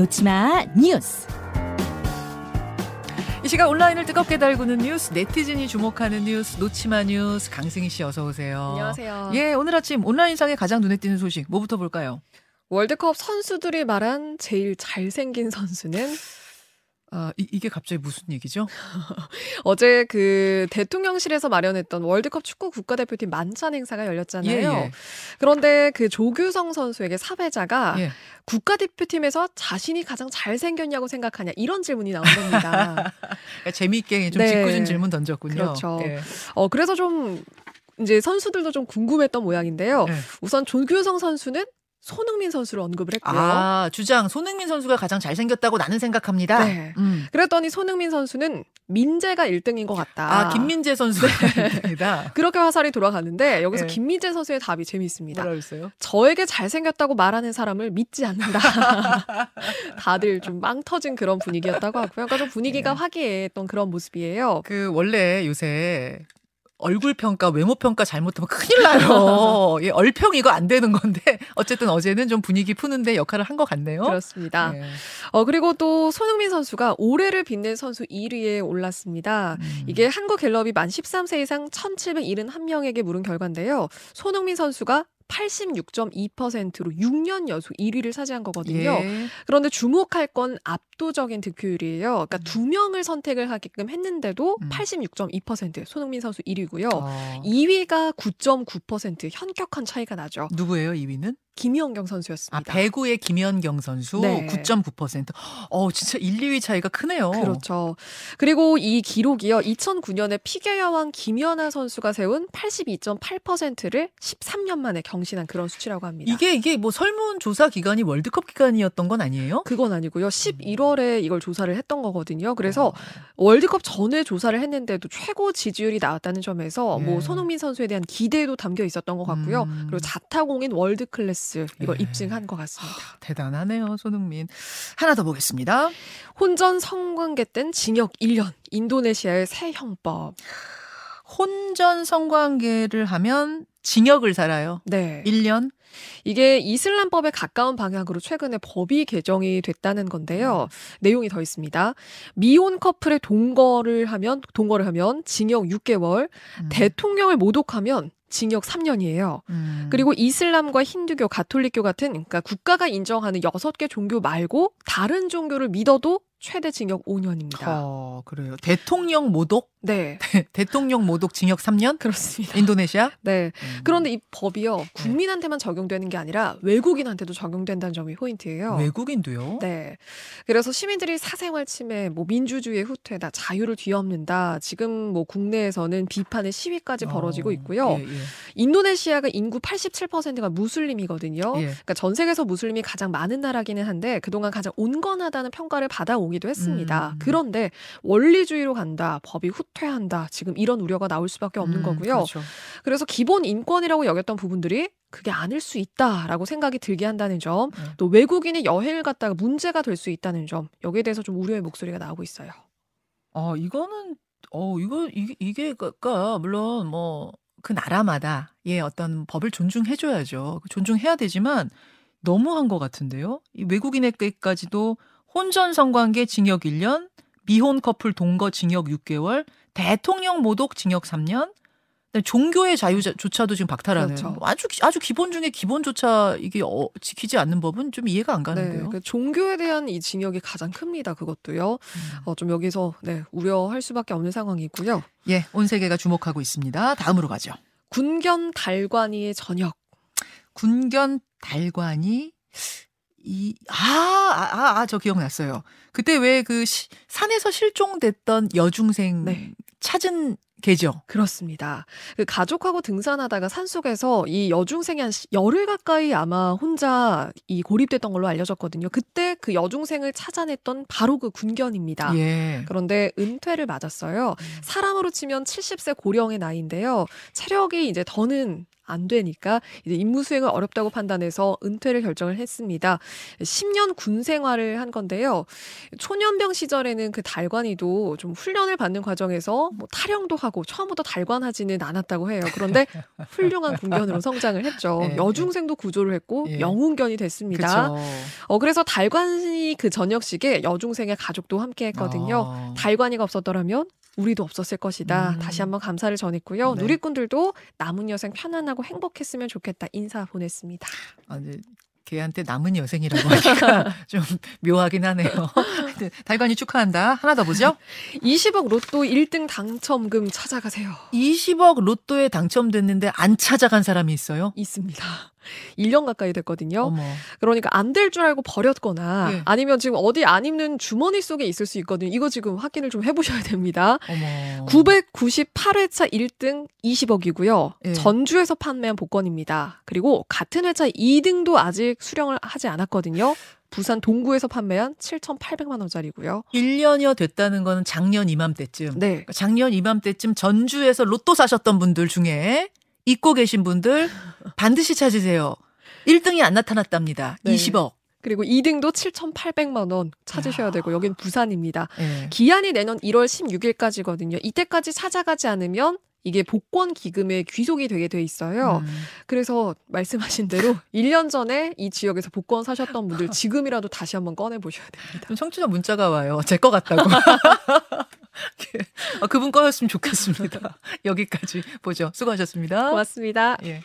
놓치마 뉴스. 이 시각 온라인을 뜨겁게 달구는 뉴스, 네티즌이 주목하는 뉴스, 놓치마 뉴스, 강승희 씨 어서 오세요. 안녕하세요. 예, 오늘 아침 온라인상에 가장 눈에 띄는 소식 뭐부터 볼까요? 월드컵 선수들이 말한 제일 잘생긴 선수는 아, 이, 게 갑자기 무슨 얘기죠? 어제 그 대통령실에서 마련했던 월드컵 축구 국가대표팀 만찬 행사가 열렸잖아요. 예, 예. 그런데 그 조규성 선수에게 사회자가 예. 국가대표팀에서 자신이 가장 잘생겼냐고 생각하냐 이런 질문이 나온 겁니다. 그러니까 재미있게 좀 네. 짓궂은 질문 던졌군요. 그렇죠. 예. 어 그래서 좀 이제 선수들도 좀 궁금했던 모양인데요. 예. 우선 조규성 선수는 손흥민 선수를 언급을 했고요. 아, 주장 손흥민 선수가 가장 잘생겼다고 나는 생각합니다. 네. 음. 그랬더니 손흥민 선수는 민재가 1등인 것 같다. 아, 김민재 선수입니다. 그렇게 화살이 돌아가는데 여기서 네. 김민재 선수의 답이 재미있습니다. 뭐라 그랬어요? 저에게 잘생겼다고 말하는 사람을 믿지 않는다. 다들 좀 빵 터진 그런 분위기였다고 하고요. 그러니까 좀 분위기가 네. 화기애애했던 그런 모습이에요. 그 원래 요새 얼굴 평가, 외모 평가 잘못하면 큰일 나요. 예, 얼평 이거 안 되는 건데 어쨌든 어제는 좀 분위기 푸는데 역할을 한 것 같네요. 그렇습니다. 예. 어, 그리고 또 손흥민 선수가 올해를 빛낸 선수 1위에 올랐습니다. 음. 이게 한국 갤럽이 만 13세 이상 1,771명에게 물은 결과인데요. 손흥민 선수가 86.2%로 6년 연속 1위를 차지한 거거든요. 예. 그런데 주목할 건 압도적인 득표율이에요. 그러니까 음. 두 명을 선택을 하게끔 했는데도 음. 86.2% 손흥민 선수 1위고요. 어. 2위가 9.9% 현격한 차이가 나죠. 누구예요, 2위는? 김연경 아, 선수였습니다. 배구의 김연경 선수 네. 9.9%. 어, 진짜 1, 2위 차이가 크네요. 그렇죠. 그리고 이 기록이요. 2009년에 피겨 여왕 김연아 선수가 세운 82.8%를 13년 만에 경신한 그런 수치라고 합니다. 이게 이게 뭐 설문 조사 기간이 월드컵 기간이었던 건 아니에요? 그건 아니고요. 11월에 이걸 조사를 했던 거거든요. 그래서 어. 월드컵 전에 조사를 했는데도 최고 지지율이 나왔다는 점에서 예. 뭐 손흥민 선수에 대한 기대도 담겨 있었던 것 같고요. 음. 그리고 자타공인 world class 이걸 예. 입증한 것 같습니다. 대단하네요, 손흥민. 하나 더 보겠습니다. 혼전 성관계 땐 징역 1년. 인도네시아의 새 형법. 혼전 성관계를 하면 징역을 살아요. 네. 1년? 이게 이슬람법에 가까운 방향으로 최근에 법이 개정이 됐다는 건데요. 내용이 더 있습니다. 미혼 커플의 동거를 하면 동거를 하면 징역 6개월, 음. 대통령을 모독하면 징역 3년이에요. 음. 그리고 이슬람과 힌두교, 가톨릭교 같은 그러니까 국가가 인정하는 6개 종교 말고 다른 종교를 믿어도 최대 징역 5년입니다. 어, 그래요. 대통령 모독? 네. 대통령 모독 징역 3년? 그렇습니다. 인도네시아? 네. 음. 그런데 이 법이요. 국민한테만 적용되는 게 아니라 외국인한테도 적용된다는 점이 포인트예요. 외국인도요? 네. 그래서 시민들이 사생활 침해, 뭐 민주주의의 후퇴다, 자유를 뒤엎는다. 지금 뭐 국내에서는 비판의 시위까지 벌어지고 어, 있고요. 예, 예. 인도네시아가 인구 87%가 무슬림이거든요. 예. 그러니까 전 세계에서 무슬림이 가장 많은 나라기는 한데 그동안 가장 온건하다는 평가를 받아오기도 했습니다. 음. 그런데 원리주의로 간다, 법이 후퇴한다. 지금 이런 우려가 나올 수밖에 없는 음, 거고요. 그렇죠. 그래서 기본 인권이라고 여겼던 부분들이 그게 아닐 수 있다라고 생각이 들게 한다는 점, 네. 또 외국인이 여행을 갔다가 문제가 될 수 있다는 점, 여기에 대해서 좀 우려의 목소리가 나오고 있어요. 어, 이거는, 어, 이거, 이게, 이게, 그니까, 물론, 뭐, 그 나라마다, 예, 어떤 법을 존중해줘야죠. 존중해야 되지만, 너무한 것 같은데요? 이 외국인에게까지도 혼전 성관계 징역 1년, 미혼 커플 동거 징역 6개월, 대통령 모독 징역 3년, 그다음에 종교의 자유조차도 지금 박탈하는 그렇죠. 아주 기- 아주 기본 중에 기본조차 이게 어, 지키지 않는 법은 좀 이해가 안 가는데요. 네, 그 종교에 대한 이 징역이 가장 큽니다. 그것도요. 음. 어, 좀 여기서 네, 우려할 수밖에 없는 상황이고요. 예, 온 세계가 주목하고 있습니다. 다음으로 가죠. 군견 달관이의 저녁. 군견 달관이 이, 아, 아, 아, 아, 저 기억났어요. 그때 왜 그 산에서 실종됐던 여중생 네. 찾은 개죠. 그렇습니다. 그 가족하고 등산하다가 산속에서 이 여중생이 한 시- 열흘 가까이 아마 혼자 이 고립됐던 걸로 알려졌거든요. 그때 그 여중생을 찾아냈던 바로 그 군견입니다. 예. 그런데 은퇴를 맞았어요. 음. 사람으로 치면 70세 고령의 나이인데요. 체력이 이제 더는 안 되니까 이제 임무 수행을 어렵다고 판단해서 은퇴를 결정을 했습니다. 10년 군 생활을 한 건데요. 초년병 시절에는 그 달관이도 좀 훈련을 받는 과정에서 뭐 타령도 하고 처음부터 달관하지는 않았다고 해요. 그런데 훌륭한 군견으로 성장을 했죠. 예, 여중생도 구조를 했고 예. 영웅견이 됐습니다. 그쵸. 어 그래서 달관이 그 저녁식에 여중생의 가족도 함께 했거든요. 어. 달관이가 없었더라면 우리도 없었을 것이다. 음. 다시 한번 감사를 전했고요. 네. 누리꾼들도 남은 여생 편안하고 행복했으면 좋겠다 인사 보냈습니다. 아, 이제 걔한테 남은 여생이라고 하니까 좀 묘하긴 하네요. 달관이 축하한다. 하나 더 보죠. 20억 로또 1등 당첨금 찾아가세요. 20억 로또에 당첨됐는데 안 찾아간 사람이 있어요? 있습니다. 1년 가까이 됐거든요. 어머. 그러니까 안 될 줄 알고 버렸거나 예. 아니면 지금 어디 안 입는 주머니 속에 있을 수 있거든요. 이거 지금 확인을 좀 해보셔야 됩니다. 어머. 998회차 1등 20억이고요. 예. 전주에서 판매한 복권입니다. 그리고 같은 회차 2등도 아직 수령을 하지 않았거든요. 부산 동구에서 판매한 7,800만 원짜리고요. 1년여 됐다는 거는 작년 이맘때쯤. 네. 그러니까 작년 이맘때쯤 전주에서 로또 사셨던 분들 중에 잊고 계신 분들 반드시 찾으세요. 1등이 안 나타났답니다. 네. 20억. 그리고 2등도 7,800만 원 찾으셔야 야. 되고 여긴 부산입니다. 예. 기한이 내년 1월 16일까지거든요. 이때까지 찾아가지 않으면 이게 복권 기금에 귀속이 되게 돼 있어요. 음. 그래서 말씀하신 대로 1년 전에 이 지역에서 복권 사셨던 분들 지금이라도 다시 한번 꺼내 보셔야 됩니다. 좀 청취자 문자가 와요. 제 거 같다고. 아, 그분 거였으면 좋겠습니다. 여기까지 보죠. 수고하셨습니다. 고맙습니다. 예.